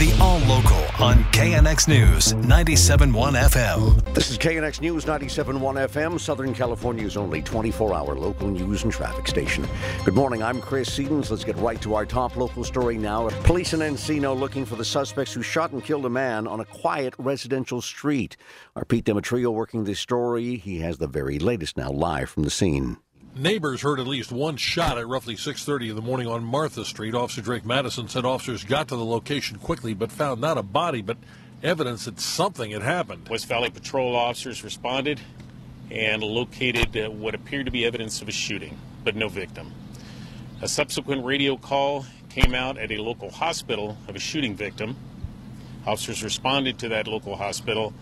The All Local on KNX News 97.1 FM. This is KNX News 97.1 FM, Southern California's only 24 hour local news and traffic station. Good morning, I'm Chris Sedens. Let's get right to our top local story now. Police in Encino looking for the suspects who shot and killed a man on a quiet residential street. Our Pete Demetriou working this story. He has the very latest now live from the scene. Neighbors heard at least one shot at roughly 6:30 in the morning on Martha Street. Officer Drake Madison said officers got to the location quickly but found not a body but evidence that something had happened. West Valley patrol officers responded and located uh, what appeared to be evidence of a shooting, but no victim. A subsequent radio call came out at a local hospital of a shooting victim. Officers responded to that local hospital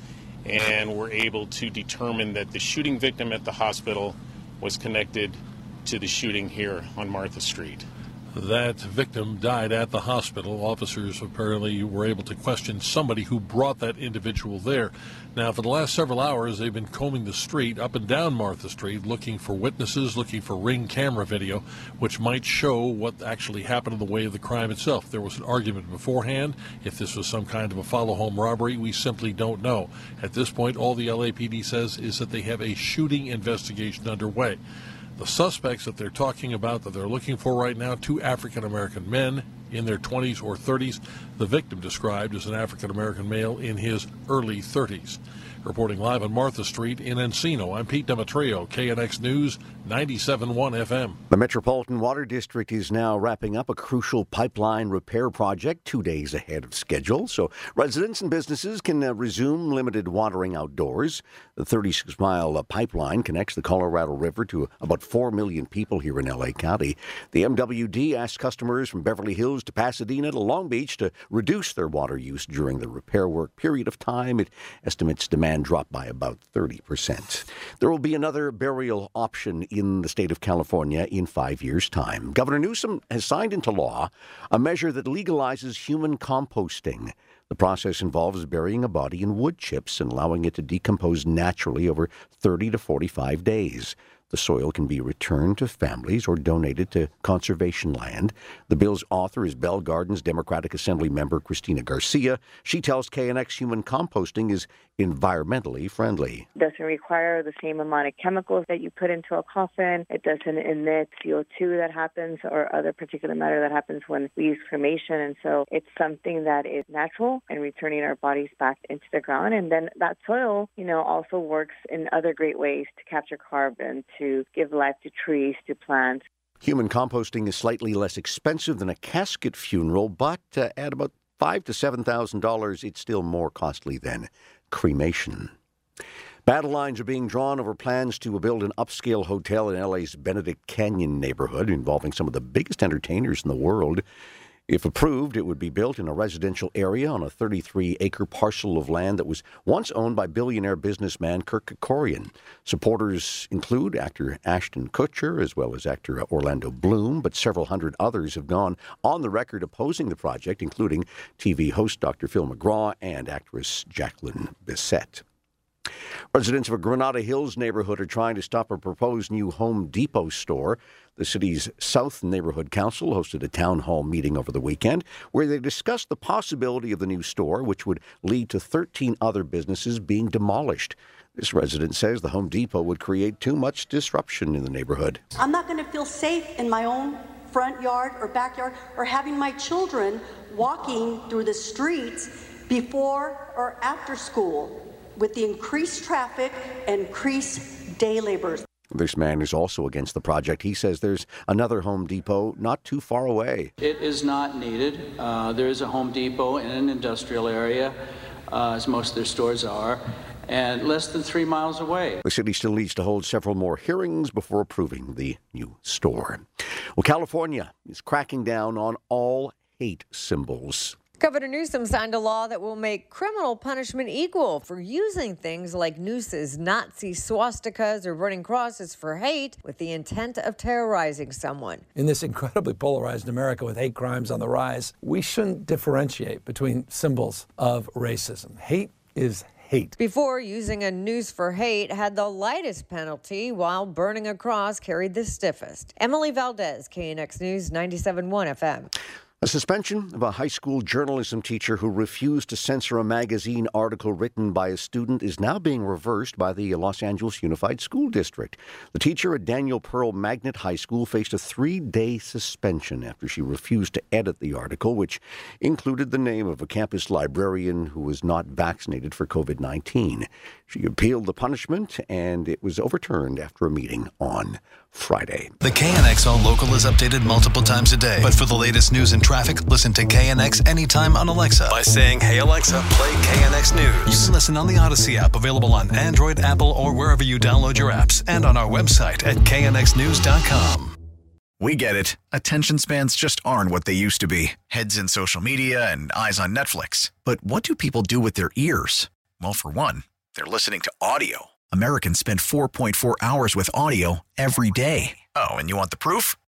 and were able to determine that the shooting victim at the hospital was connected to the shooting here on Martha Street. That victim died at the hospital. Officers apparently were able to question somebody who brought that individual there. Now, for the last several hours, they've been combing the street up and down Martha Street looking for witnesses, looking for ring camera video, which might show what actually happened in the way of the crime itself. There was an argument beforehand. If this was some kind of a follow home robbery, we simply don't know. At this point, all the LAPD says is that they have a shooting investigation underway. The suspects that they're talking about, that they're looking for right now, two African American men in their 20s or 30s. The victim described as an African American male in his early 30s. Reporting live on Martha Street in Encino, I'm Pete Demetriou, KNX News 97.1 FM. The Metropolitan Water District is now wrapping up a crucial pipeline repair project two days ahead of schedule, so residents and businesses can uh, resume limited watering outdoors. The 36 mile uh, pipeline connects the Colorado River to about 4 million people here in LA County. The MWD asked customers from Beverly Hills to Pasadena to Long Beach to reduce their water use during the repair work period of time. It estimates demand dropped by about 30%. There will be another burial option in the state of California in five years' time. Governor Newsom has signed into law a measure that legalizes human composting. The process involves burying a body in wood chips and allowing it to decompose naturally over 30 to 45 days. The soil can be returned to families or donated to conservation land. The bill's author is Bell Gardens Democratic Assembly member Cristina Garcia. She tells KNX human composting is environmentally friendly. It doesn't require the same amount of chemicals that you put into a coffin. It doesn't emit CO2 that happens or other particulate matter that happens when we use cremation. And so it's something that is natural and returning our bodies back into the ground. And then that soil, you know, also works in other great ways to capture carbon, to give life to trees, to plants. Human composting is slightly less expensive than a casket funeral, but uh, at about five to seven thousand dollars, it's still more costly than cremation. Battle lines are being drawn over plans to build an upscale hotel in LA's Benedict Canyon neighborhood involving some of the biggest entertainers in the world. If approved, it would be built in a residential area on a 33 acre parcel of land that was once owned by billionaire businessman Kirk Kerkorian. Supporters include actor Ashton Kutcher as well as actor Orlando Bloom, but several hundred others have gone on the record opposing the project, including TV host Dr. Phil McGraw and actress Jacqueline Bisset. Residents of a Granada Hills neighborhood are trying to stop a proposed new Home Depot store. The city's South Neighborhood Council hosted a town hall meeting over the weekend where they discussed the possibility of the new store, which would lead to 13 other businesses being demolished. This resident says the Home Depot would create too much disruption in the neighborhood. I'm not going to feel safe in my own front yard or backyard or having my children walking through the streets before or after school with the increased traffic and increased day laborers. This man is also against the project. He says there's another Home Depot not too far away. It is not needed. Uh, there is a Home Depot in an industrial area, uh, as most of their stores are, and less than three miles away. The city still needs to hold several more hearings before approving the new store. Well, California is cracking down on all hate symbols. Governor Newsom signed a law that will make criminal punishment equal for using things like nooses, Nazi swastikas, or burning crosses for hate with the intent of terrorizing someone. In this incredibly polarized America with hate crimes on the rise, we shouldn't differentiate between symbols of racism. Hate is hate. Before, using a noose for hate had the lightest penalty, while burning a cross carried the stiffest. Emily Valdez, KNX News, 97.1 FM. A suspension of a high school journalism teacher who refused to censor a magazine article written by a student is now being reversed by the Los Angeles Unified School District. The teacher at Daniel Pearl Magnet High School faced a three day suspension after she refused to edit the article, which included the name of a campus librarian who was not vaccinated for COVID 19. She appealed the punishment, and it was overturned after a meeting on Friday. The KNX All Local is updated multiple times a day. But for the latest news and traffic, listen to KNX anytime on Alexa by saying, Hey Alexa, play KNX News. You can listen on the Odyssey app, available on Android, Apple, or wherever you download your apps, and on our website at knxnews.com. We get it. Attention spans just aren't what they used to be heads in social media and eyes on Netflix. But what do people do with their ears? Well, for one, they're listening to audio. Americans spend 4.4 hours with audio every day. Oh, and you want the proof?